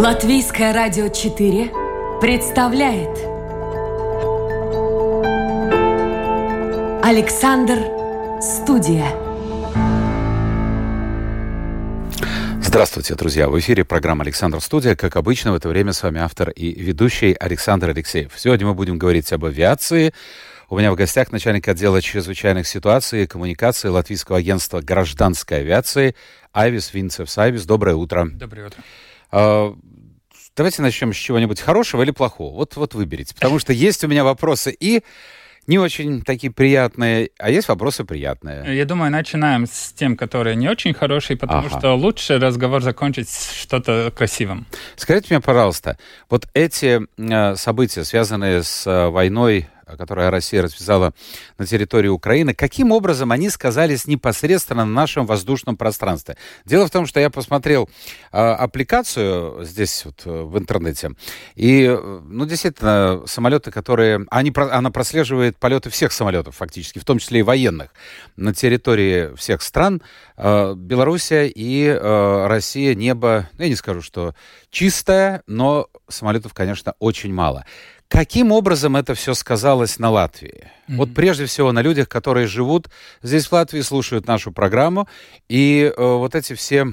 Латвийское радио 4 представляет Александр Студия. Здравствуйте, друзья! В эфире программа «Александр Студия». Как обычно, в это время с вами автор и ведущий Александр Алексеев. Сегодня мы будем говорить об авиации. У меня в гостях начальник отдела чрезвычайных ситуаций и коммуникации Латвийского агентства гражданской авиации Айвис Винцев. Айвис, доброе утро. Доброе утро. Давайте начнем с чего-нибудь хорошего или плохого. Вот, вот выберите. Потому что есть у меня вопросы и не очень такие приятные, а есть вопросы приятные. Я думаю, начинаем с тем, которые не очень хорошие, потому ага. что лучше разговор закончить что-то красивым. Скажите мне, пожалуйста, вот эти э, события, связанные с э, войной которое Россия развязала на территории Украины, каким образом они сказались непосредственно на нашем воздушном пространстве? Дело в том, что я посмотрел э, аппликацию здесь вот э, в интернете, и, э, ну, действительно, самолеты, которые... Они, она прослеживает полеты всех самолетов фактически, в том числе и военных, на территории всех стран. Э, Белоруссия и э, Россия небо, ну, я не скажу, что чистое, но самолетов, конечно, очень мало. Каким образом это все сказалось на Латвии? Mm-hmm. Вот прежде всего на людях, которые живут здесь в Латвии, слушают нашу программу, и э, вот эти все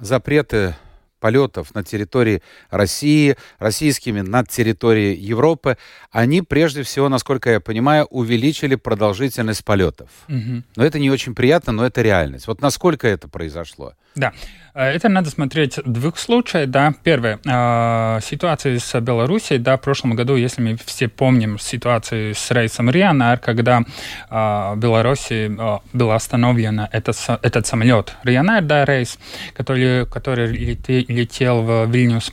запреты полетов на территории России, российскими над территорией Европы, они прежде всего, насколько я понимаю, увеличили продолжительность полетов. Угу. Но это не очень приятно, но это реальность. Вот насколько это произошло? Да, это надо смотреть двух случаях. Да. Первое, э, ситуация с Белоруссией. Да, в прошлом году, если мы все помним ситуацию с рейсом Ryanair, когда э, Беларуси был остановлен этот, этот самолет Ryanair, да, рейс, который, который летел в Вильнюс,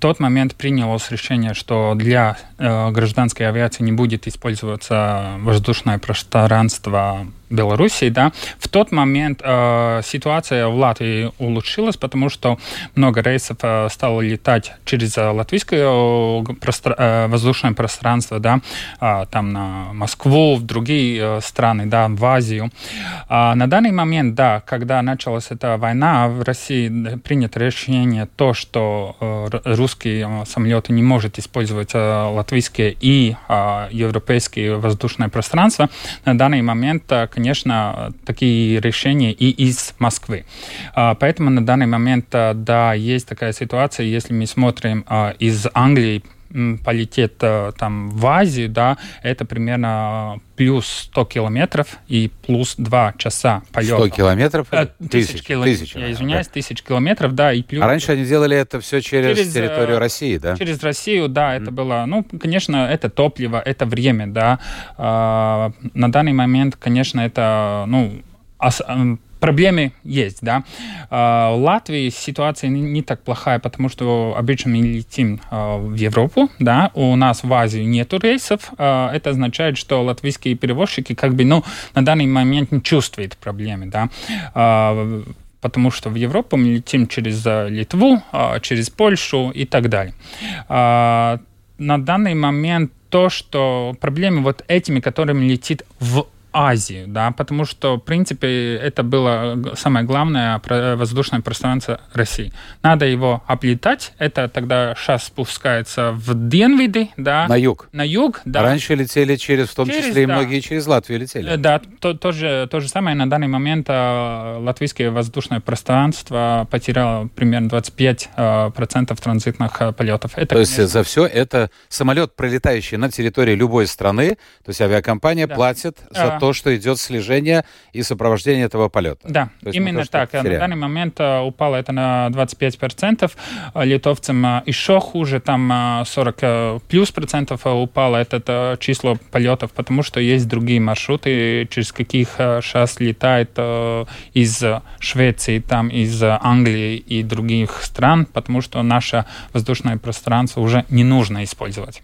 тот момент принялось решение, что для э, гражданской авиации не будет использоваться воздушное пространство Белоруссии, да, в тот момент э, ситуация в Латвии улучшилась, потому что много рейсов э, стало летать через э, латвийское э, простра- э, воздушное пространство, да, э, там на Москву, в другие э, страны, да, в Азию. А на данный момент, да, когда началась эта война, в России принято решение то, что э, русские э, самолеты не может использовать э, латвийские и э, европейские воздушное пространство. На данный момент, конечно, такие решения и из Москвы. А, поэтому на данный момент, а, да, есть такая ситуация, если мы смотрим а, из Англии, полететь там в Азию, да, это примерно плюс 100 километров и плюс 2 часа полета. 100 километров? Э, тысяч, километров. Тысяч, я извиняюсь, да? тысяч километров, да. И плюс... А раньше они делали это все через, через территорию э, России, да? Через Россию, да, это mm. было, ну, конечно, это топливо, это время, да. Э, на данный момент, конечно, это, ну, проблемы есть, да. А, в Латвии ситуация не так плохая, потому что обычно мы летим а, в Европу, да, у нас в Азию нету рейсов. А, это означает, что латвийские перевозчики как бы, ну, на данный момент не чувствуют проблемы, да потому что в Европу мы летим через Литву, через Польшу и так далее. На данный момент то, что проблемы вот этими, которыми летит в Азию, да, потому что, в принципе, это было самое главное воздушное пространство России. Надо его облетать, это тогда сейчас спускается в Денвиды, да. На юг. На юг, да. Раньше летели через, в том через, числе, да. и многие через Латвию летели. Да, то, то, же, то же самое. На данный момент э, латвийское воздушное пространство потеряло примерно 25% э, процентов транзитных э, полетов. Это, то есть за все это самолет, пролетающий на территории любой страны, то есть авиакомпания да. платит за то, что идет слежение и сопровождение этого полета. Да, именно то, так. На данный момент э, упало это на 25%. Э, литовцам э, еще хуже, там 40 плюс процентов упало это число полетов, потому что есть другие маршруты, через каких сейчас летает из Швеции, там из Англии и других стран, потому что наше воздушное пространство уже не нужно использовать.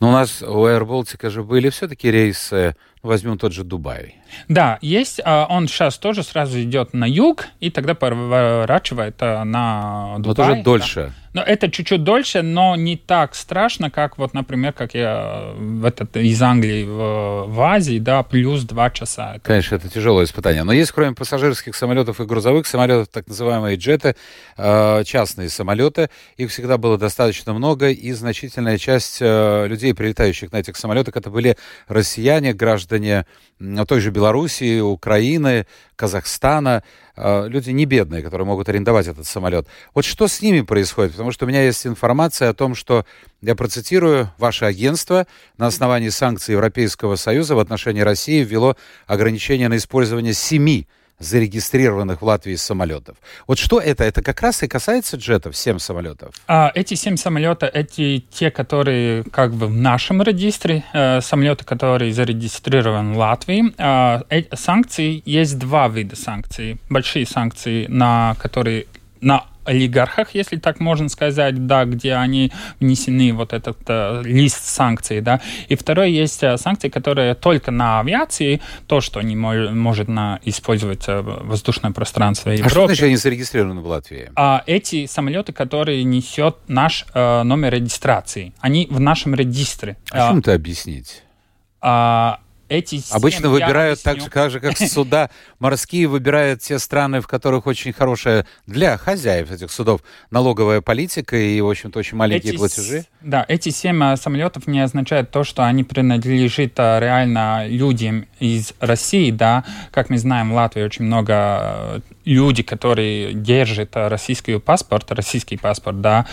Но у нас у Air Baltic же были все-таки рейсы Возьмем тот же Дубай. Да, есть. А, он сейчас тоже сразу идет на юг и тогда поворачивает а, на Дубай. Но тоже дольше. Да. Но это чуть-чуть дольше, но не так страшно, как вот, например, как я в этот, из Англии в, в Азии, да, плюс два часа. Конечно, это тяжелое испытание. Но есть, кроме пассажирских самолетов и грузовых самолетов, так называемые джеты, э, частные самолеты. Их всегда было достаточно много, и значительная часть э, людей, прилетающих на этих самолетах, это были россияне, граждане той же Белоруссии, Украины, Казахстана, э, люди не бедные, которые могут арендовать этот самолет. Вот что с ними происходит? Потому что у меня есть информация о том, что, я процитирую, ваше агентство на основании санкций Европейского Союза в отношении России ввело ограничение на использование семи зарегистрированных в Латвии самолетов. Вот что это? Это как раз и касается джетов, семь самолетов? А, эти семь самолетов, эти те, которые как бы в нашем регистре, э, самолеты, которые зарегистрированы в Латвии. Э, э, санкции, есть два вида санкций. Большие санкции, на которые на олигархах, если так можно сказать, да, где они внесены вот этот э, лист санкций, да. И второе есть э, санкции, которые только на авиации, то, что они мож, может на, использовать э, воздушное пространство Европы. А что значит они зарегистрированы в Латвии? А, эти самолеты, которые несет наш э, номер регистрации, они в нашем регистре. А, а чем это объяснить? А, эти Обычно выбирают так же, как же, как суда морские выбирают те страны, в которых очень хорошая для хозяев этих судов налоговая политика и, в общем-то, очень маленькие эти, платежи. Да, эти семь а, самолетов не означают то, что они принадлежат а, реально людям из России, да. Как мы знаем, в Латвии очень много а, люди, которые держат российский паспорт, российский паспорт, да,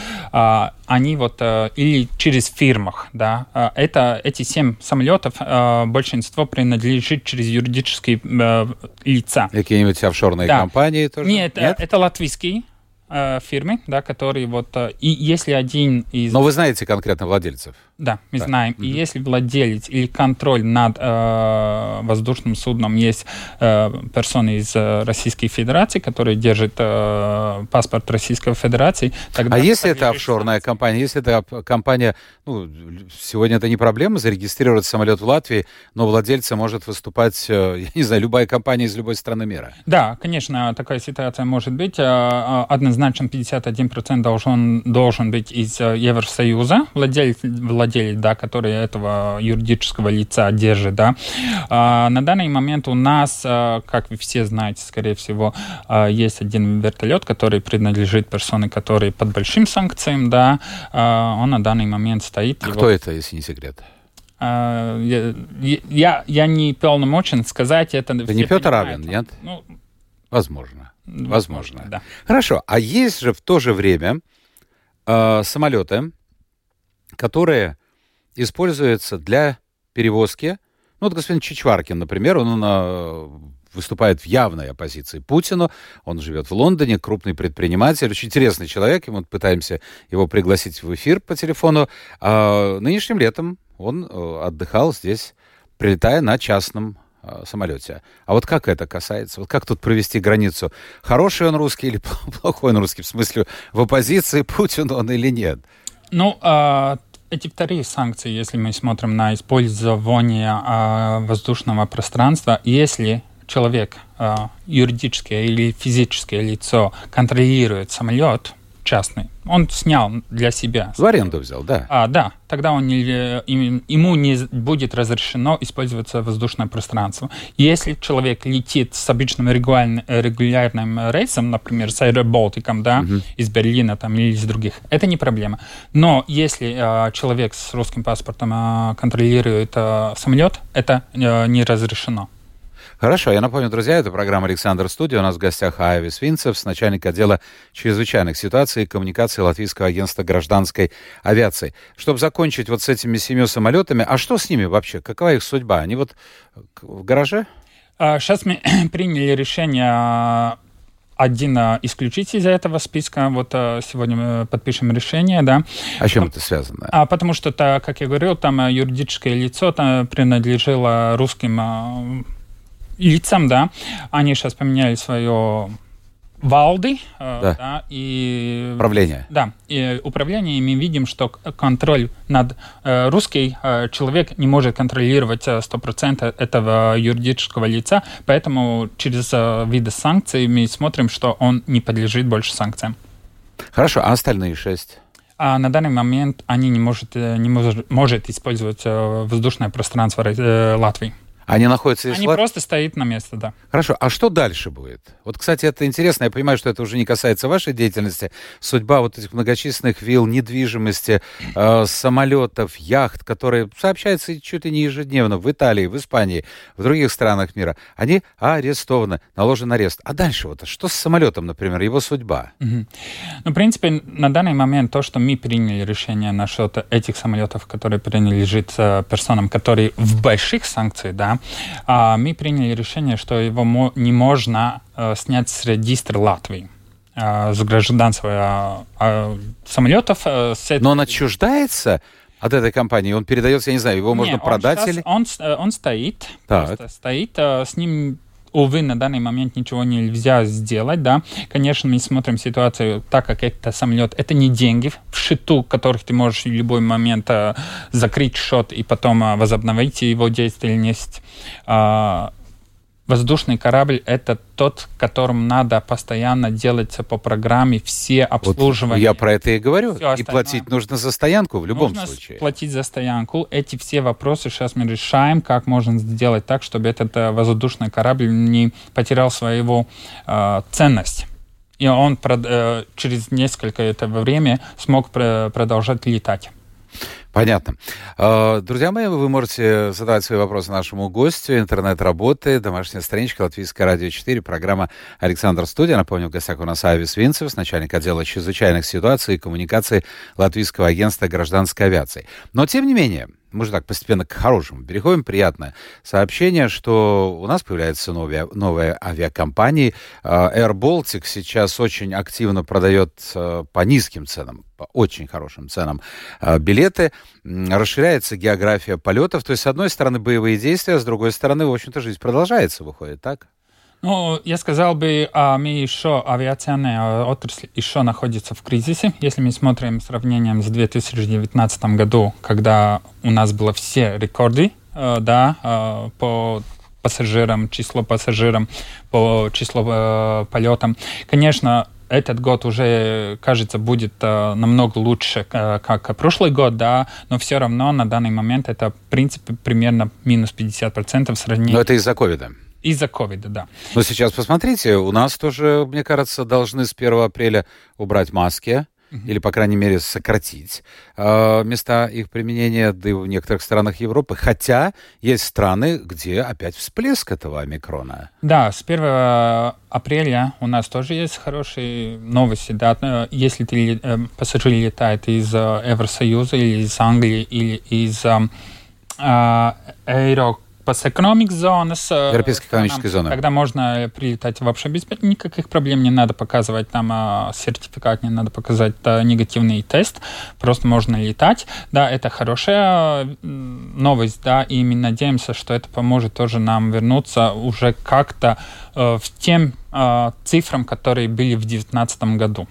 они вот или через фирмах, да, это эти семь самолетов большинство принадлежит через юридические э, лица. Какие-нибудь офшорные да. компании тоже? Нет, Нет? это латвийские э, фирмы, да, которые вот... Э, и если один из... Но вы знаете конкретно владельцев? Да, мы да. знаем. Mm-hmm. И если владелец или контроль над э, воздушным судном есть э, персоны из э, Российской Федерации, которые держат э, паспорт Российской Федерации, тогда... А если это офшорная санкции. компания, если это компания, ну, сегодня это не проблема зарегистрировать самолет в Латвии, но владельца может выступать, э, я не знаю, любая компания из любой страны мира. Да, конечно, такая ситуация может быть. Э, э однозначно 51% должен, должен быть из Евросоюза, владелец, владелец владелец, да, который этого юридического лица держит, да. А, на данный момент у нас, а, как вы все знаете, скорее всего, а, есть один вертолет, который принадлежит персоне, который под большим санкциям, да, он на данный момент стоит. А его... кто это, если не секрет? А, я, я, я не полномочен сказать это. Это не Петр Равин, нет? Ну, Возможно. Возможно. Да. Хорошо. А есть же в то же время э, самолеты, которые используется для перевозки. Ну, вот господин Чичваркин, например, он, он э, выступает в явной оппозиции Путину. Он живет в Лондоне, крупный предприниматель, очень интересный человек. И мы пытаемся его пригласить в эфир по телефону. А нынешним летом он э, отдыхал здесь, прилетая на частном э, самолете. А вот как это касается? Вот как тут провести границу? Хороший он русский или плохой он русский? В смысле, в оппозиции Путину он или нет? Ну, а, эти вторые санкции, если мы смотрим на использование э, воздушного пространства, если человек, э, юридическое или физическое лицо, контролирует самолет, частный. Он снял для себя. В аренду взял, да. А, да. Тогда он не, ему не будет разрешено использоваться воздушное пространство. Если человек летит с обычным регулярным, регулярным рейсом, например, с Аэроболтиком, да, угу. из Берлина там, или из других, это не проблема. Но если э, человек с русским паспортом э, контролирует э, самолет, это э, не разрешено. Хорошо, я напомню, друзья, это программа «Александр Студия». У нас в гостях Айвис Винцев, начальник отдела чрезвычайных ситуаций и коммуникации Латвийского агентства гражданской авиации. Чтобы закончить вот с этими семью самолетами, а что с ними вообще? Какова их судьба? Они вот в гараже? Сейчас а, мы приняли решение а, один а, исключить из этого списка. Вот сегодня мы подпишем решение, да. А чем это связано? А, потому что, как я говорил, там юридическое лицо там принадлежало русским лицам, да, они сейчас поменяли свое Валды Да. да. Да, и Управление. Да, и управление, и мы видим, что контроль над э, русский э, человек не может контролировать э, 100% этого юридического лица, поэтому через э, виды санкций мы смотрим, что он не подлежит больше санкциям. Хорошо, а остальные шесть? А на данный момент они не может, э, не может, может использовать э, воздушное пространство э, Латвии. Они находятся здесь Они в Лат- просто стоят на месте, да. Хорошо, а что дальше будет? Вот, кстати, это интересно, я понимаю, что это уже не касается вашей деятельности. Судьба вот этих многочисленных вилл, недвижимости, э, самолетов, яхт, которые сообщаются чуть ли не ежедневно в Италии, в Испании, в других странах мира, они арестованы, наложен арест. А дальше вот что с самолетом, например, его судьба? Мгм. Ну, в принципе, на данный момент то, что мы приняли решение насчет этих самолетов, которые принадлежат э, персонам, которые в больших санкциях, да, а, мы приняли решение, что его мо- не можно э, снять с регистра Латвии э, с гражданства а, а, самолетов. э, с этой- Но он отчуждается от этой компании, он передается, я не знаю, его можно Не, он продать щас- или... Он, он стоит, стоит, с ним Увы, на данный момент ничего нельзя сделать, да. Конечно, мы смотрим ситуацию так, как это самолет. Это не деньги в счету, которых ты можешь в любой момент э, закрыть счет и потом э, возобновить его деятельность. А, Воздушный корабль — это тот, которым надо постоянно делать по программе все Вот обслуживания. я про это и говорю. Всё и платить нужно за стоянку в любом Нужно случае. платить за стоянку. Эти все вопросы сейчас мы решаем, как можно сделать так, чтобы этот э, воздушный корабль не потерял своего э, ценность. И он э, через несколько этого время смог пр- продолжать летать. Понятно. Э, Друзья мои, вы можете задавать свои вопросы нашему гостю. Интернет работает, домашняя страничка Латвийское радио 4, программа Александр Студия. Напомню, в гостях у нас Авис Винцев, начальник отдела чрезвычайных ситуаций и коммуникации Латвийского агентства гражданской авиации. Но, тем не менее, мы же так постепенно к хорошему переходим. Приятное сообщение, что у нас появляются новые, новые авиакомпании. Э, Air Baltic сейчас очень активно продает э, по низким ценам, по очень хорошим ценам э, билеты. Расширяется география полетов. То есть, с одной стороны, боевые действия, с другой стороны, в общем-то, жизнь продолжается, выходит, так? Ну, я сказал бы, а мы еще, авиационная отрасль еще находится в кризисе. Если мы смотрим сравнением с 2019 году, когда у нас было все рекорды, э, да, э, по пассажирам, число пассажирам, по числу э, полетам. Конечно, этот год уже, кажется, будет э, намного лучше, э, как прошлый год, да, но все равно на данный момент это, в принципе, примерно минус 50% в сравнении Но это из-за ковида. Из-за ковида, да. Но сейчас посмотрите, у нас тоже, мне кажется, должны с 1 апреля убрать маски. Или, по крайней мере, сократить э, места их применения, да и в некоторых странах Европы. Хотя есть страны, где опять всплеск этого омикрона. Да, с 1 апреля у нас тоже есть хорошие новости. Да? Если ты, э, пассажир летает из э, Евросоюза или из Англии или из э, э, Pass Economic Zone, с, э, Европейской экономической зоны. Тогда можно прилетать вообще без никаких проблем, не надо показывать там э, сертификат, не надо показать э, негативный тест, просто можно летать. Да, это хорошая новость, да, и мы надеемся, что это поможет тоже нам вернуться уже как-то э, в тем э, цифрам, которые были в 2019 году.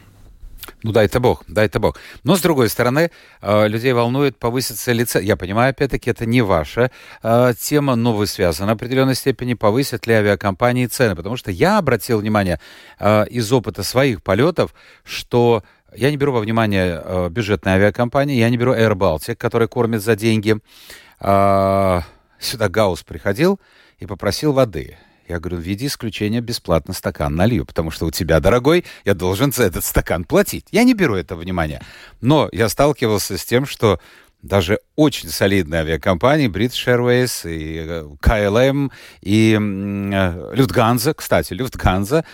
Ну, дай-то бог, дай-то бог. Но, с другой стороны, э, людей волнует повыситься лице. Я понимаю, опять-таки, это не ваша э, тема, но вы связаны в определенной степени, повысят ли авиакомпании цены. Потому что я обратил внимание э, из опыта своих полетов, что я не беру во внимание бюджетные авиакомпании, я не беру Air Baltic, который кормит за деньги. А, сюда Гаус приходил и попросил воды. Я говорю, в виде исключения бесплатно стакан налью, потому что у тебя, дорогой, я должен за этот стакан платить. Я не беру это внимание. Но я сталкивался с тем, что даже очень солидные авиакомпании, British Airways, и э, KLM, и м, э, кстати, Lufthansa,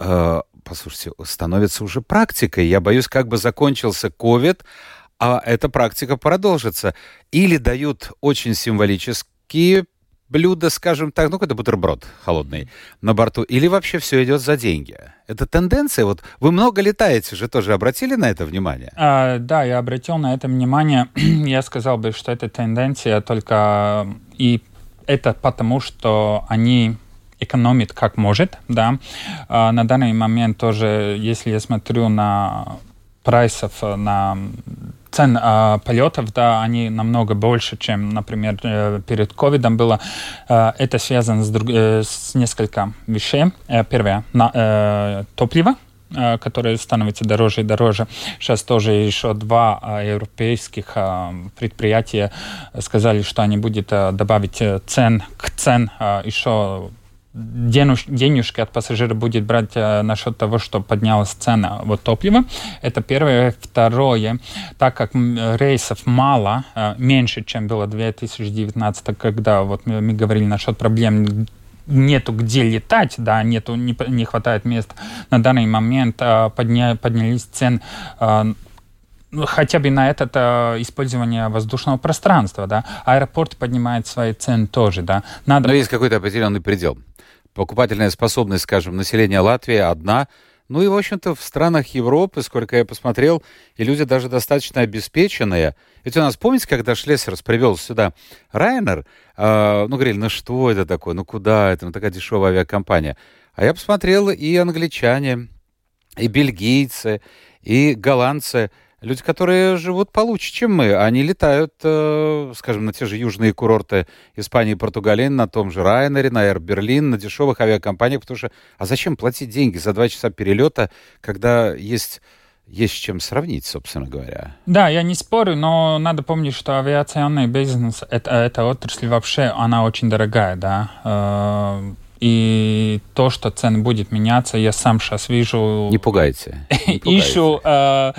э, послушайте, становится уже практикой. Я боюсь, как бы закончился COVID, а эта практика продолжится. Или дают очень символические блюда, скажем так, ну, какой-то бутерброд холодный на борту, или вообще все идет за деньги. Это тенденция. Вот вы много летаете же, тоже обратили на это внимание? А, да, я обратил на это внимание. я сказал бы, что это тенденция только и это потому, что они экономит как может, да. А, на данный момент тоже, если я смотрю на прайсов, на цен э, полетов, да, они намного больше, чем, например, э, перед ковидом было. Э, это связано с, друг, э, с несколько вещей. Э, первое, на, э, топливо, Э, которые становятся дороже и дороже. Сейчас тоже еще два э, европейских э, предприятия сказали, что они будут добавить цен к цен еще денежки от пассажира будет брать э, насчет того, что поднялась цена вот топлива. Это первое. Второе, так как рейсов мало, э, меньше, чем было в 2019, когда вот мы, мы говорили насчет проблем нету где летать, да, нету, не, не хватает мест. На данный момент э, подня, поднялись цены э, хотя бы на это э, использование воздушного пространства, да. Аэропорт поднимает свои цены тоже, да. Надо... Но есть какой-то определенный предел. Покупательная способность, скажем, населения Латвии одна, ну и, в общем-то, в странах Европы, сколько я посмотрел, и люди даже достаточно обеспеченные. Ведь у нас, помните, когда Шлессерс привел сюда Райнер, э, ну, говорили, ну что это такое, ну куда это, ну такая дешевая авиакомпания. А я посмотрел и англичане, и бельгийцы, и голландцы – люди, которые живут получше, чем мы. Они летают, э, скажем, на те же южные курорты Испании и Португалии, на том же Райнере, на Air Berlin, на дешевых авиакомпаниях, потому что... А зачем платить деньги за два часа перелета, когда есть есть с чем сравнить, собственно говоря. Да, я не спорю, но надо помнить, что авиационный бизнес, это, эта отрасль вообще, она очень дорогая, да. И то, что цены будет меняться, я сам сейчас вижу... Не пугайте. Не пугайте. Ищу, э,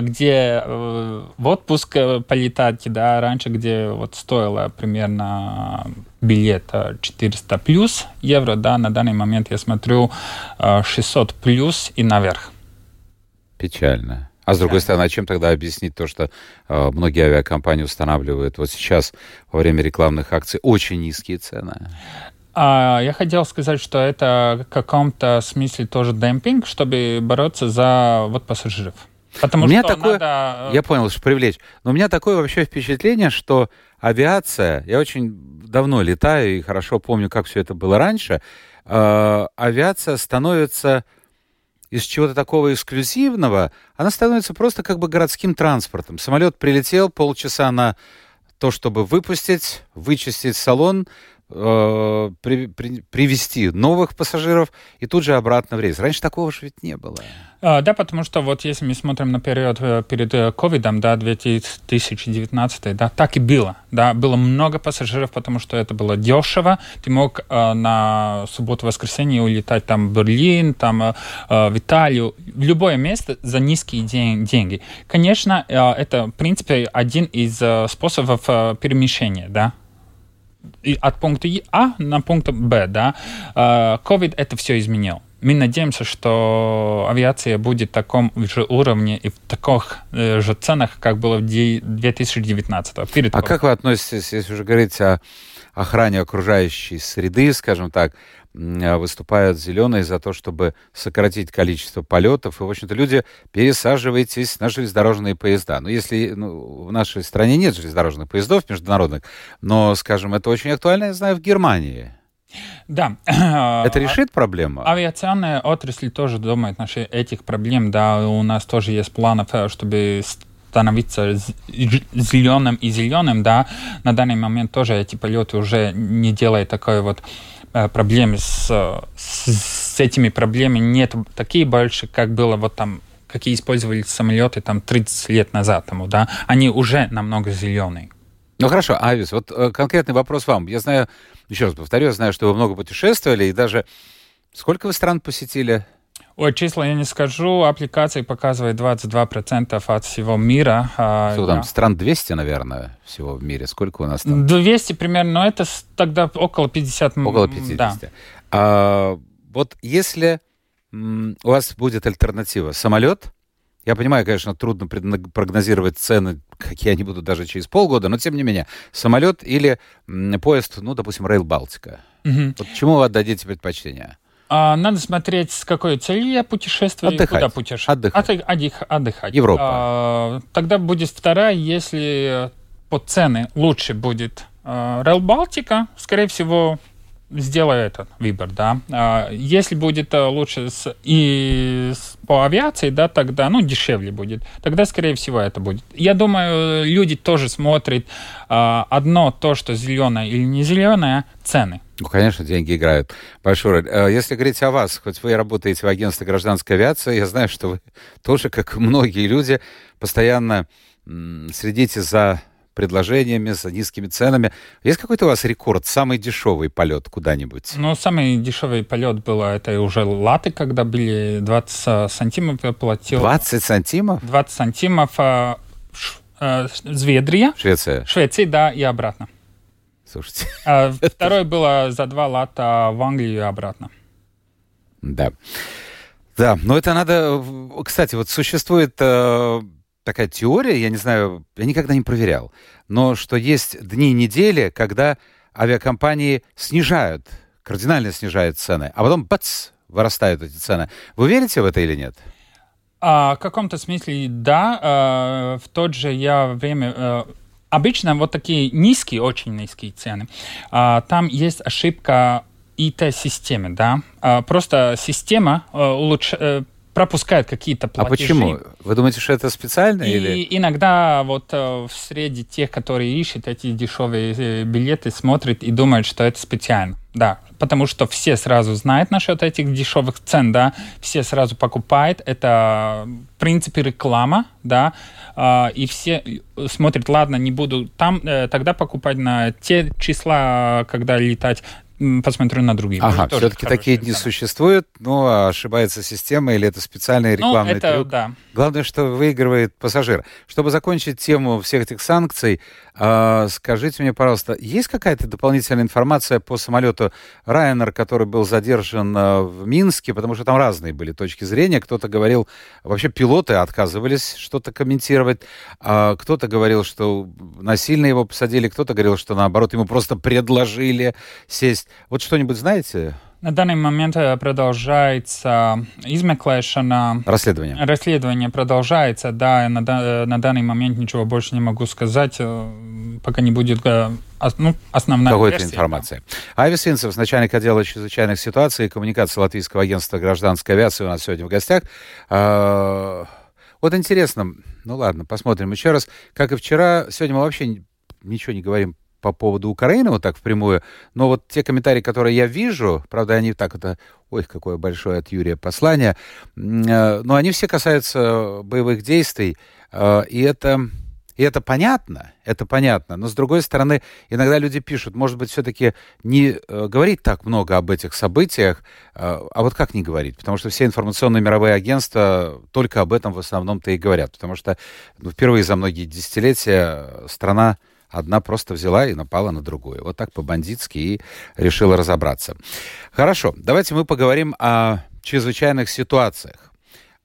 где э, в отпуск э, полетать, да, раньше, где вот стоило примерно билет 400 плюс евро, да, на данный момент я смотрю 600 плюс и наверх. Печально. А с другой стороны, а чем тогда объяснить то, что э, многие авиакомпании устанавливают вот сейчас во время рекламных акций очень низкие цены? А я хотел сказать, что это в каком-то смысле тоже демпинг, чтобы бороться за вот пассажиров. Потому у меня что такое, надо... Э, я понял, что привлечь. Но у меня такое вообще впечатление, что авиация, я очень давно летаю и хорошо помню, как все это было раньше, э, авиация становится из чего-то такого эксклюзивного, она становится просто как бы городским транспортом. Самолет прилетел полчаса на то, чтобы выпустить, вычистить салон, э, при, при, привести новых пассажиров и тут же обратно в рейс. Раньше такого же ведь не было. А, да, потому что вот если мы смотрим на период э, перед э, ковидом, да, 2019, да, так и было, да, было много пассажиров, потому что это было дешево, ты мог э, на субботу-воскресенье улетать там в Берлин, там э, в Италию, в любое место за низкие день, деньги. Конечно, э, это, в принципе, один из э, способов э, перемещения, да, от пункта А на пункт Б, да, COVID это все изменил. Мы надеемся, что авиация будет в таком же уровне и в таких э, же ценах, как было в 2019. Перед а как вы относитесь, если уже говорить о охране окружающей среды, скажем так, выступают зеленые за то, чтобы сократить количество полетов. И, в общем-то, люди, пересаживайтесь на железнодорожные поезда. Ну, если ну, в нашей стране нет железнодорожных поездов международных, но, скажем, это очень актуально, я знаю, в Германии. Да. Это решит проблему? Авиационная отрасль тоже думает насчет этих проблем. Да, у нас тоже есть планов, э, чтобы становиться зеленым и зеленым, да, на данный момент тоже эти полеты уже не делают такой вот Э, проблемы с, с, с этими проблемами нет такие большие, как было вот там какие использовали самолеты там 30 лет назад тому, да, они уже намного зеленые. Ну хорошо, Авис, вот э, конкретный вопрос вам. Я знаю, еще раз повторю, я знаю, что вы много путешествовали, и даже сколько вы стран посетили? Ой, числа я не скажу. Аппликации показывает 22% от всего мира. А, Что там, да. стран 200, наверное, всего в мире? Сколько у нас там? 200 примерно, но это тогда около 50. Около 50. Да. А, вот если у вас будет альтернатива, самолет, я понимаю, конечно, трудно прогнозировать цены, какие они будут даже через полгода, но тем не менее, самолет или поезд, ну, допустим, Рейл Балтика. Угу. Вот чему вы отдадите предпочтение? А, надо смотреть, с какой целью я путешествую, отдыхать. куда путешествую. Отдыхать. От, отдых, отдыхать. Европа. А, тогда будет вторая, если по цены лучше будет Rail Балтика, скорее всего, сделаю этот выбор, да. А, если будет э, лучше с, и с, по авиации, да, тогда, ну, дешевле будет. Тогда, скорее всего, это будет. Я думаю, люди тоже смотрят а, одно то, что зеленое или не зеленое, цены. Ну, конечно, деньги играют большую роль. Э, если говорить о вас, хоть вы работаете в агентстве гражданской авиации, я знаю, что вы тоже, как многие люди, постоянно следите за предложениями, с низкими ценами. Есть какой-то у вас рекорд, самый дешевый полет куда-нибудь? Ну, самый дешевый полет был, это уже латы, когда были 20 сантимов я платил. 20 сантимов? 20 сантимов. Э, э, Зведрия. Швеция. Швеция, да, и обратно. Слушайте. А второй было за два лата в Англию и обратно. Да. Да, но это надо... Кстати, вот существует э, такая теория, я не знаю, я никогда не проверял, но что есть дни недели, когда авиакомпании снижают, кардинально снижают цены, а потом бац, вырастают эти цены. Вы верите в это или нет? А, в каком-то смысле да. А, в тот же я время... А, обычно вот такие низкие, очень низкие цены. А, там есть ошибка ИТ-системы, да. А, просто система а, улучшает пропускают какие-то а платежи. А почему? Вы думаете, что это специально? И или? иногда вот э, среди тех, которые ищут эти дешевые э, билеты, смотрят и думают, что это специально. Да, потому что все сразу знают насчет этих дешевых цен, да, все сразу покупают, это в принципе реклама, да, э, и все смотрят, ладно, не буду там, тогда покупать на те числа, когда летать, посмотрю на другие. Ага, все-таки такие дни существуют, но ошибается система или это специальный ну, рекламный ну, это, трюк. Да. Главное, что выигрывает пассажир. Чтобы закончить тему всех этих санкций, э, скажите мне, пожалуйста, есть какая-то дополнительная информация по самолету Ryanair, который был задержан э, в Минске, потому что там разные были точки зрения. Кто-то говорил, вообще пилоты отказывались что-то комментировать, а кто-то говорил, что насильно его посадили, кто-то говорил, что наоборот ему просто предложили сесть есть. Вот что-нибудь знаете? На данный момент э, продолжается измеклешана. Расследование. Расследование продолжается, да. На, э, на данный момент ничего больше не могу сказать, э, пока не будет ну, основная Какой-то информации. Ави Свинцев, начальник отдела чрезвычайных ситуаций и коммуникации Латвийского агентства гражданской авиации у нас сегодня в гостях. А, вот интересно, ну ладно, посмотрим еще раз. Как и вчера, сегодня мы вообще ничего не говорим по поводу Украины вот так впрямую, но вот те комментарии, которые я вижу, правда, они так это, ой, какое большое от Юрия послание, э, но они все касаются боевых действий, э, и это, и это понятно, это понятно, но с другой стороны, иногда люди пишут, может быть, все-таки не э, говорить так много об этих событиях, а вот как не говорить, потому что все информационные мировые агентства только об этом в основном-то и говорят, потому что ну, впервые за многие десятилетия страна Одна просто взяла и напала на другую. Вот так по-бандитски и решила разобраться. Хорошо, давайте мы поговорим о чрезвычайных ситуациях.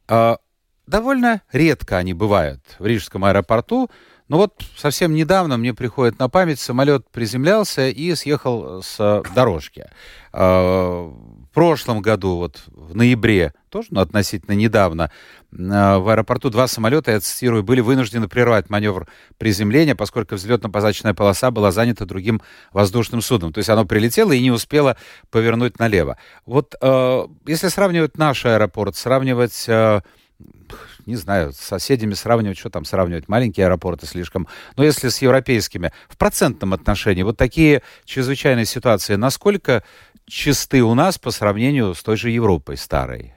А, довольно редко они бывают в Рижском аэропорту, но вот совсем недавно мне приходит на память, самолет приземлялся и съехал с дорожки. Прошлом году, вот в ноябре, тоже ну, относительно недавно, а, в аэропорту два самолета, я цитирую, были вынуждены прервать маневр приземления, поскольку взлетно-посадочная полоса была занята другим воздушным судном. То есть оно прилетело и не успело повернуть налево. Вот э, если сравнивать наш аэропорт, сравнивать... Э, не знаю, с соседями сравнивать, что там сравнивать, маленькие аэропорты слишком. Но если с европейскими, в процентном отношении, вот такие чрезвычайные ситуации, насколько чисты у нас по сравнению с той же Европой старой?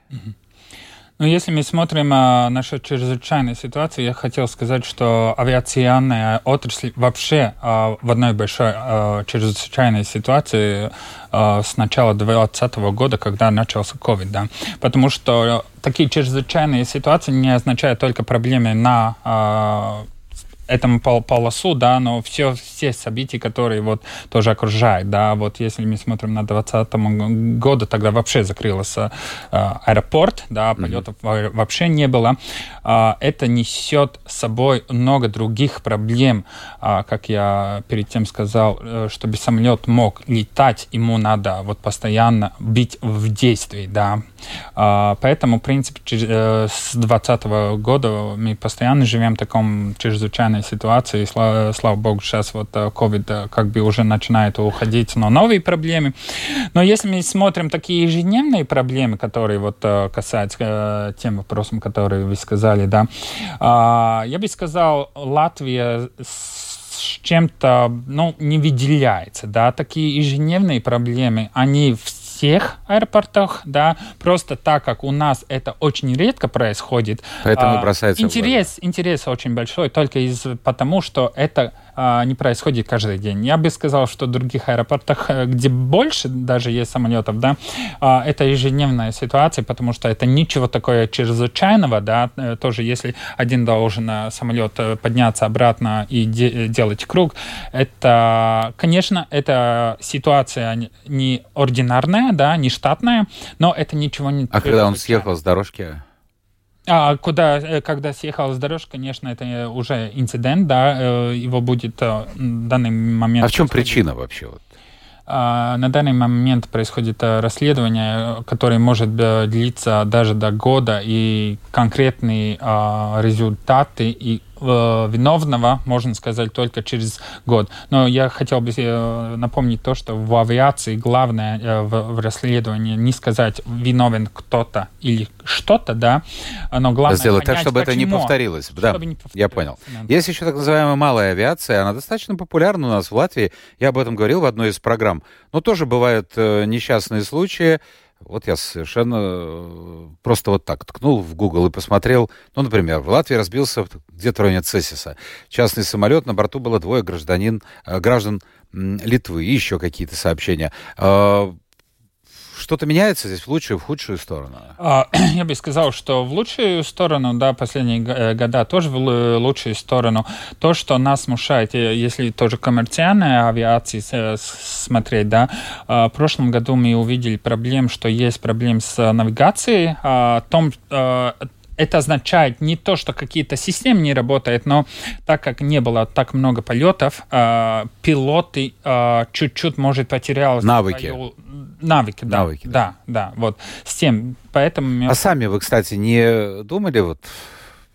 Ну, если мы смотрим а, нашу чрезвычайную ситуацию, я хотел сказать, что авиационная отрасль вообще а, в одной большой а, чрезвычайной ситуации а, с начала 2020 года, когда начался COVID, да. Потому что такие чрезвычайные ситуации не означают только проблемы на этому пол полосу, да, но все, все события, которые вот тоже окружают, да, вот если мы смотрим на 2020 году, тогда вообще закрылся э, аэропорт, да, полетов mm-hmm. вообще не было. Э, это несет с собой много других проблем, э, как я перед тем сказал, э, чтобы самолет мог летать, ему надо вот постоянно быть в действии, да. Э, поэтому, в принципе, э, с 2020 года мы постоянно живем в таком чрезвычайной ситуации. Слава, слава богу, сейчас вот COVID как бы уже начинает уходить, но новые проблемы. Но если мы смотрим такие ежедневные проблемы, которые вот касаются тем вопросом, которые вы сказали, да, я бы сказал, Латвия с чем-то, ну, не выделяется, да, такие ежедневные проблемы, они в всех аэропортах, да, просто так как у нас это очень редко происходит. Поэтому бросается интерес, интерес очень большой, только из потому, что это а, не происходит каждый день. Я бы сказал, что в других аэропортах, э, где больше даже есть самолетов, да, а, это ежедневная ситуация, потому что это ничего такое чрезвычайного, да, э, тоже если один должен самолет э, подняться обратно и де делать круг, это, конечно, это ситуация не ординарная, да, не штатная, но это ничего не... А когда он съехал с дорожки? А куда, э, когда съехал с дорожки, конечно, это уже инцидент, да, э, его будет э, в данный момент... А в чем причина вообще? А, на данный момент происходит расследование, которое может длиться даже до года, и конкретные а, результаты и Э, виновного, можно сказать, только через год. Но я хотел бы э, напомнить то, что в авиации главное э, в, расследовании не сказать виновен кто-то или что-то, да, но главное Сделать понять, так, чтобы почему. это не повторилось. Чтобы да, не повторилось. я понял. Да. Есть еще так называемая малая авиация, она достаточно популярна у нас в Латвии. Я об этом говорил в одной из программ. Но тоже бывают несчастные случаи, вот я совершенно э, просто вот так ткнул в Google и посмотрел. Ну, например, в Латвии разбился где-то в районе Цесиса частный самолет, на борту было двое гражданин, э, граждан Литвы и еще какие-то сообщения. А, что-то меняется здесь в лучшую, в худшую сторону? А, я бы сказал, что в лучшую сторону, да, последние э, года тоже в э, лучшую сторону. То, что нас смущает, э, если тоже коммерциальная авиация смотреть, да, в прошлом году мы увидели проблем, что есть проблем с навигацией, о том, это означает не то, что какие-то системы не работают, но так как не было так много полетов, э, пилоты э, чуть-чуть, может, потерял навыки. Свою... Навыки, да. Навыки, да. да, да, вот. С тем, поэтому... А сами вы, кстати, не думали вот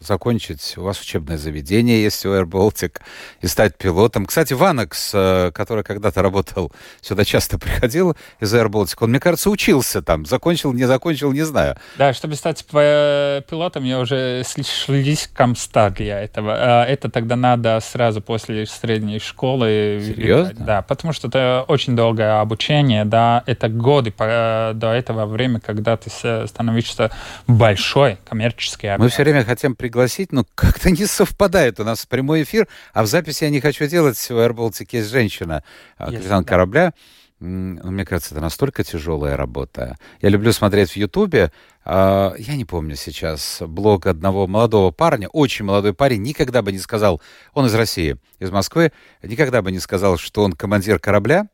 закончить, у вас учебное заведение есть у Air Baltic, и стать пилотом. Кстати, Ванекс, э, который когда-то работал, сюда часто приходил из Air Baltic, он, мне кажется, учился там, закончил, не закончил, не знаю. Да, чтобы стать пилотом, я уже слишком стар для этого. А это тогда надо сразу после средней школы. Серьезно? Да, потому что это очень долгое обучение, да, это годы до этого времени, когда ты становишься большой коммерческий. Мы все время хотим при пригласить, но как-то не совпадает. У нас прямой эфир, а в записи я не хочу делать. В Baltic есть женщина, а, капитан yes, корабля. Ну, мне кажется, это настолько тяжелая работа. Я люблю смотреть в Ютубе. А, я не помню сейчас блог одного молодого парня, очень молодой парень, никогда бы не сказал, он из России, из Москвы, никогда бы не сказал, что он командир корабля.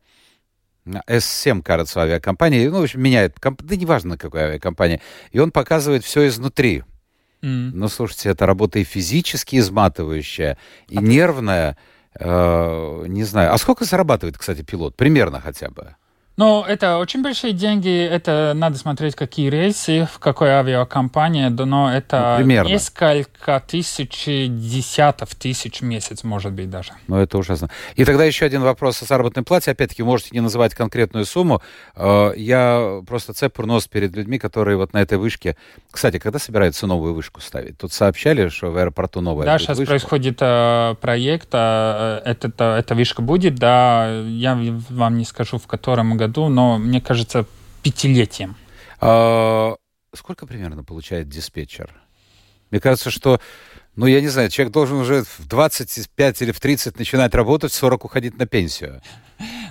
S7, кажется, авиакомпания. Ну, в общем, меняет, да неважно, какой авиакомпания. И он показывает все изнутри. Mm. Ну, слушайте, это работа и физически изматывающая, и а нервная. Э, не знаю. А сколько зарабатывает, кстати, пилот? Примерно хотя бы. Ну, это очень большие деньги, это надо смотреть, какие рейсы, в какой авиакомпании, но это ну, несколько тысяч, десятков тысяч в месяц, может быть, даже. Ну, это ужасно. И тогда еще один вопрос о заработной плате. Опять-таки, можете не называть конкретную сумму. Э, я просто цепу нос перед людьми, которые вот на этой вышке... Кстати, когда собираются новую вышку ставить? Тут сообщали, что в аэропорту новая Да, сейчас вышка. происходит э, проект, э, это, эта вышка будет, да, я вам не скажу, в котором году году, но, мне кажется, пятилетием. А, сколько примерно получает диспетчер? Мне кажется, что, ну, я не знаю, человек должен уже в 25 или в 30 начинать работать, в 40 уходить на пенсию.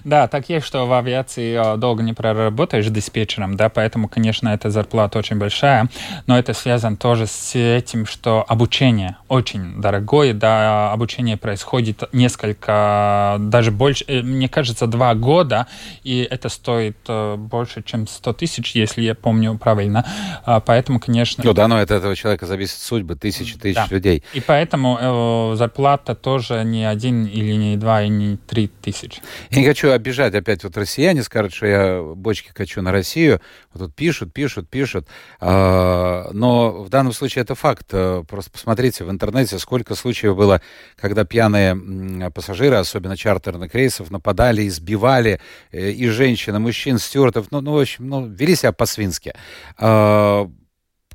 Да, так есть, что в авиации долго не проработаешь диспетчером, да, поэтому, конечно, эта зарплата очень большая, но это связано тоже с этим, что обучение очень дорогое, да, обучение происходит несколько, даже больше, э, мне кажется, два года, и это стоит э, больше, чем 100 тысяч, если я помню правильно, а, поэтому, конечно... Ну да, но от этого человека зависит судьба тысячи тысяч да. людей. И поэтому э, зарплата тоже не один или не два, и не три тысячи. Не хочу обижать опять вот россияне, скажут, что я бочки качу на Россию. Вот тут пишут, пишут, пишут. А, но в данном случае это факт. Э, просто посмотрите в интернете, сколько случаев было, когда пьяные пассажиры, особенно чартерных рейсов, нападали, избивали э, и женщин, и мужчин, стюартов. Ну, ну в общем, ну, вели себя по-свински.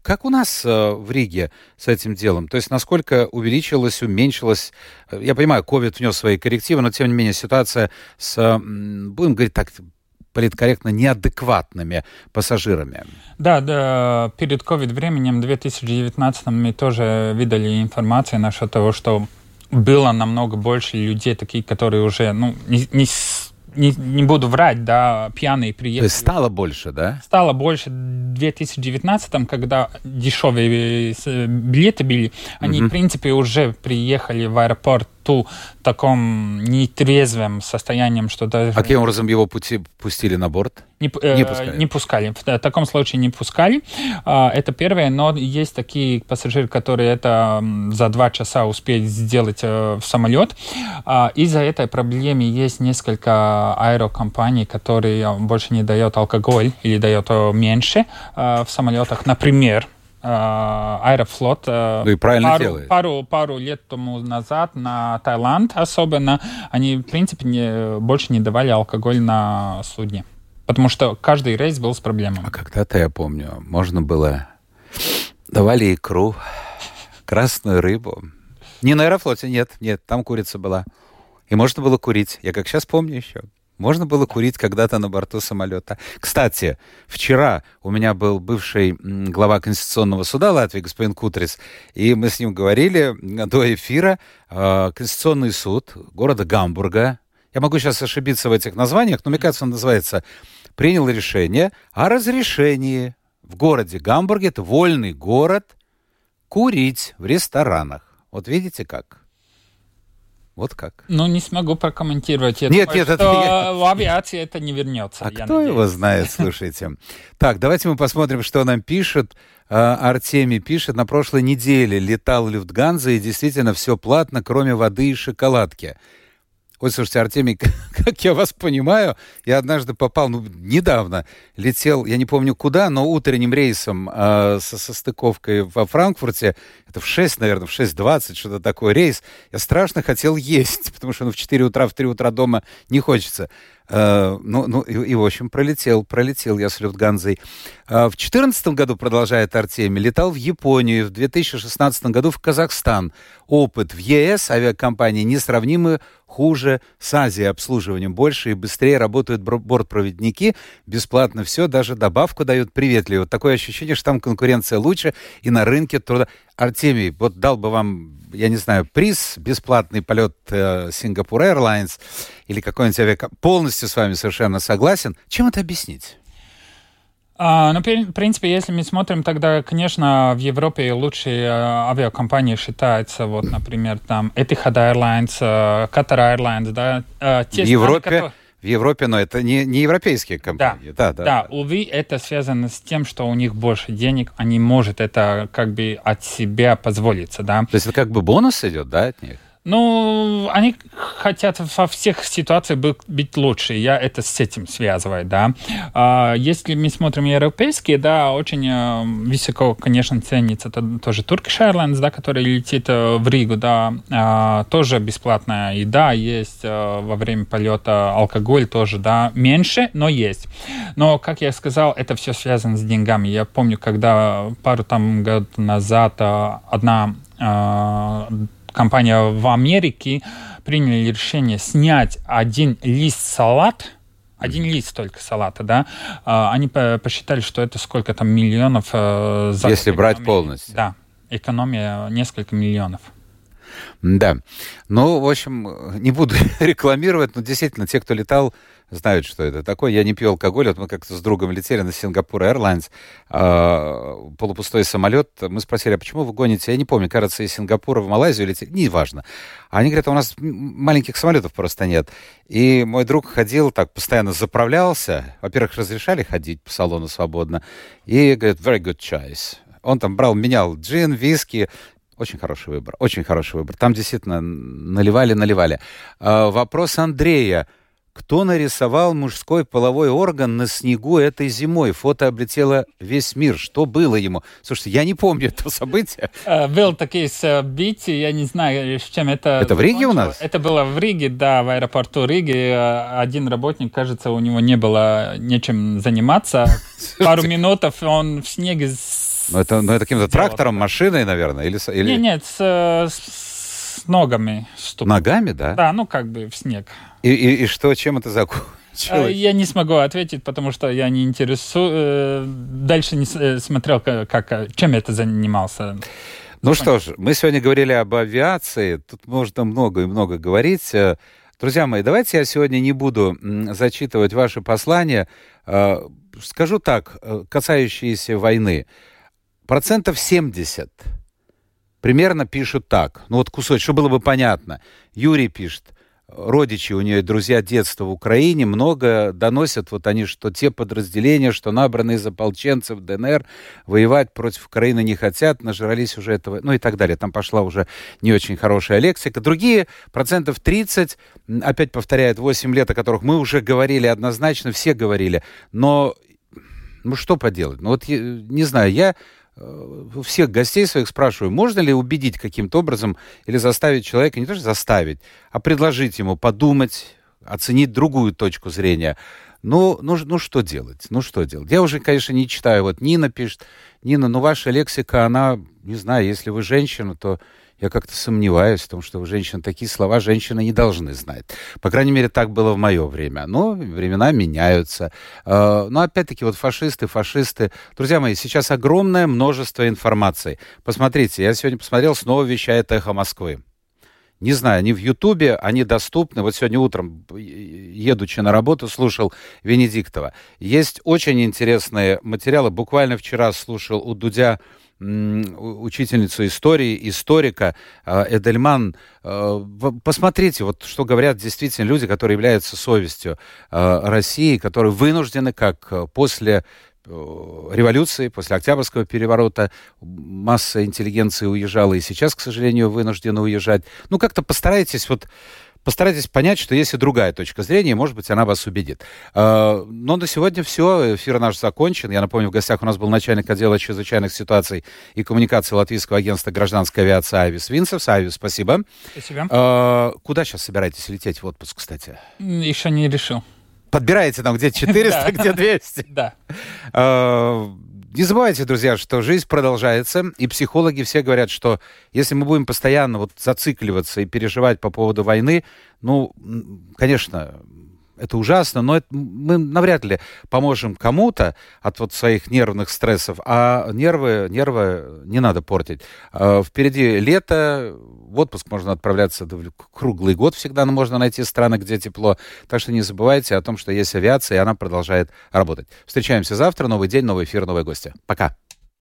Как у нас э, в Риге с этим делом? То есть насколько увеличилось, уменьшилось? Э, я понимаю, COVID внес свои коррективы, но тем не менее ситуация с, будем говорить так, политкорректно неадекватными пассажирами. Да, да перед COVID временем 2019 мы тоже видели информацию насчет того, что было намного больше людей, такие, которые уже ну, не, не не, не буду врать, да, пьяные приехали. То есть стало больше, да? Стало больше. В 2019, когда дешевые э, билеты были, они, угу. в принципе, уже приехали в аэропорт ту таком нетрезвым состоянием, что даже... А каким образом его пути пустили на борт? Не, э, не пускали? Не пускали. В таком случае не пускали. А, это первое. Но есть такие пассажиры, которые это за два часа успеют сделать э, в самолет. А, из-за этой проблемы есть несколько аэрокомпаний, которые больше не дают алкоголь или дают э, меньше в самолетах. Например, Э, Аэрофлот э, ну и правильно пару, делает. пару, пару лет тому назад на Таиланд особенно, они, в принципе, не, больше не давали алкоголь на судне. Потому что каждый рейс был с проблемами. А когда-то, я помню, можно было... Давали икру, красную рыбу. Не на Аэрофлоте, нет, нет, там курица была. И можно было курить. Я как сейчас помню еще. Можно было курить когда-то на борту самолета. Кстати, вчера у меня был бывший глава Конституционного суда Латвии, господин Кутрис, и мы с ним говорили до эфира. А, Конституционный суд города Гамбурга, я могу сейчас ошибиться в этих названиях, но мне кажется, он называется, принял решение о разрешении в городе Гамбурге, это вольный город, курить в ресторанах. Вот видите как? Вот как. Ну, не смогу прокомментировать. Я нет, думаю, нет, что это я... в авиации это не вернется. А кто надеюсь. его знает, слушайте. Так, давайте мы посмотрим, что нам пишет. А, Артемий пишет, на прошлой неделе летал Люфтганза, и действительно все платно, кроме воды и шоколадки. Ой, слушайте, Артемий, как я вас понимаю, я однажды попал, ну, недавно летел, я не помню куда, но утренним рейсом э, со, со стыковкой во Франкфурте, это в 6, наверное, в 6.20, что-то такое рейс, я страшно хотел есть, потому что ну, в 4 утра, в 3 утра дома не хочется. Э, ну, ну и, и, в общем, пролетел, пролетел я с Люфтганзой. Э, в 2014 году, продолжает Артемий, летал в Японию, в 2016 году в Казахстан. Опыт в ЕС авиакомпании несравнимый хуже с Азией обслуживанием. Больше и быстрее работают бортпроводники, бесплатно все, даже добавку дают приветливо. Вот такое ощущение, что там конкуренция лучше, и на рынке труда... Артемий, вот дал бы вам я не знаю, приз, бесплатный полет э, Сингапур Airlines или какой-нибудь авиак... Полностью с вами совершенно согласен. Чем это объяснить? А, ну, в принципе, если мы смотрим, тогда, конечно, в Европе лучшие э, авиакомпании считаются, вот, например, там Etihad Airlines, э, Qatar Airlines, да. Э, те в Европе? Страны, которые в Европе, но это не, не европейские компании. Да, да, да, да. Увы, это связано с тем, что у них больше денег, они могут это как бы от себя позволиться, да. То есть это как бы бонус идет, да, от них? Ну, они хотят во всех ситуациях быть лучше. Я это с этим связываю, да. А, если мы смотрим европейские, да, очень э, высоко, конечно, ценится это тоже Turkish Airlines, да, который летит э, в Ригу, да, а, тоже бесплатная еда есть э, во время полета, алкоголь тоже, да, меньше, но есть. Но, как я сказал, это все связано с деньгами. Я помню, когда пару там год назад одна компания в Америке приняли решение снять один лист салат, один лист только салата, да, а, они посчитали, что это сколько там миллионов э, за Если брать полностью. Да, экономия несколько миллионов. Да. Ну, в общем, не буду рекламировать, но действительно, те, кто летал, знают, что это такое. Я не пью алкоголь. Вот мы как-то с другом летели на Сингапур Airlines, э, полупустой самолет. Мы спросили, а почему вы гоните? Я не помню, кажется, из Сингапура в Малайзию летели. Неважно. Они говорят, «А у нас маленьких самолетов просто нет. И мой друг ходил так, постоянно заправлялся. Во-первых, разрешали ходить по салону свободно. И говорит, very good choice. Он там брал, менял джин, виски, очень хороший выбор, очень хороший выбор. Там действительно наливали, наливали. А, вопрос Андрея. Кто нарисовал мужской половой орган на снегу этой зимой? Фото облетело весь мир. Что было ему? Слушайте, я не помню это событие. Э, был такие события, я не знаю, с чем это... Это в Риге у нас? Это было в Риге, да, в аэропорту Риги. Э, один работник, кажется, у него не было нечем заниматься. Пару минут он в снеге ну, это, ну, это каким-то трактором, машиной, наверное? Или, или... Нет, нет, с, с ногами. Ступ. Ногами, да? Да, ну как бы в снег. И, и, и что, чем это закончилось? Э, я не смогу ответить, потому что я не интересую. Э, дальше не э, смотрел, как, чем это занимался. Ну что ж, мы сегодня говорили об авиации. Тут можно много и много говорить. Друзья мои, давайте я сегодня не буду зачитывать ваши послания. Скажу так, касающиеся войны. Процентов 70 примерно пишут так. Ну вот кусочек, чтобы было бы понятно. Юрий пишет родичи у нее, друзья детства в Украине, много доносят, вот они, что те подразделения, что набраны из ополченцев ДНР, воевать против Украины не хотят, нажрались уже этого, ну и так далее. Там пошла уже не очень хорошая лексика. Другие, процентов 30, опять повторяют, 8 лет, о которых мы уже говорили однозначно, все говорили, но ну что поделать? Ну вот, не знаю, я у всех гостей своих спрашиваю, можно ли убедить каким-то образом или заставить человека, не то что заставить, а предложить ему подумать, оценить другую точку зрения. Ну, ну, ну что делать? Ну что делать? Я уже, конечно, не читаю. Вот Нина пишет. Нина, ну ваша лексика, она, не знаю, если вы женщина, то я как-то сомневаюсь в том, что у женщин такие слова женщины не должны знать. По крайней мере, так было в мое время. Но времена меняются. А, но опять-таки, вот фашисты, фашисты. Друзья мои, сейчас огромное множество информации. Посмотрите, я сегодня посмотрел, снова вещает «Эхо Москвы». Не знаю, они в Ютубе, они доступны. Вот сегодня утром, едучи на работу, слушал Венедиктова. Есть очень интересные материалы. Буквально вчера слушал у Дудя учительницу истории, историка а, Эдельман. А, посмотрите, вот что говорят действительно люди, которые являются совестью а, России, которые вынуждены, как после революции, после Октябрьского переворота масса интеллигенции уезжала и сейчас, к сожалению, вынуждена уезжать. Ну, как-то постарайтесь вот постарайтесь понять, что есть и другая точка зрения, может быть, она вас убедит. А, но на сегодня все. Эфир наш закончен. Я напомню, в гостях у нас был начальник отдела чрезвычайных ситуаций и коммуникации Латвийского агентства гражданской авиации Авис Винцев. Авис, спасибо. Спасибо. А, куда сейчас собираетесь лететь в отпуск, кстати? Еще не решил. Подбираете там где 400, где 200? Да. Не забывайте, друзья, что жизнь продолжается, и психологи все говорят, что если мы будем постоянно вот зацикливаться и переживать по поводу войны, ну, конечно, это ужасно, но это, мы навряд ли поможем кому-то от вот своих нервных стрессов, а нервы, нервы не надо портить. А впереди лето, в отпуск можно отправляться круглый год всегда, но можно найти страны, где тепло. Так что не забывайте о том, что есть авиация, и она продолжает работать. Встречаемся завтра. Новый день, новый эфир, новые гости. Пока.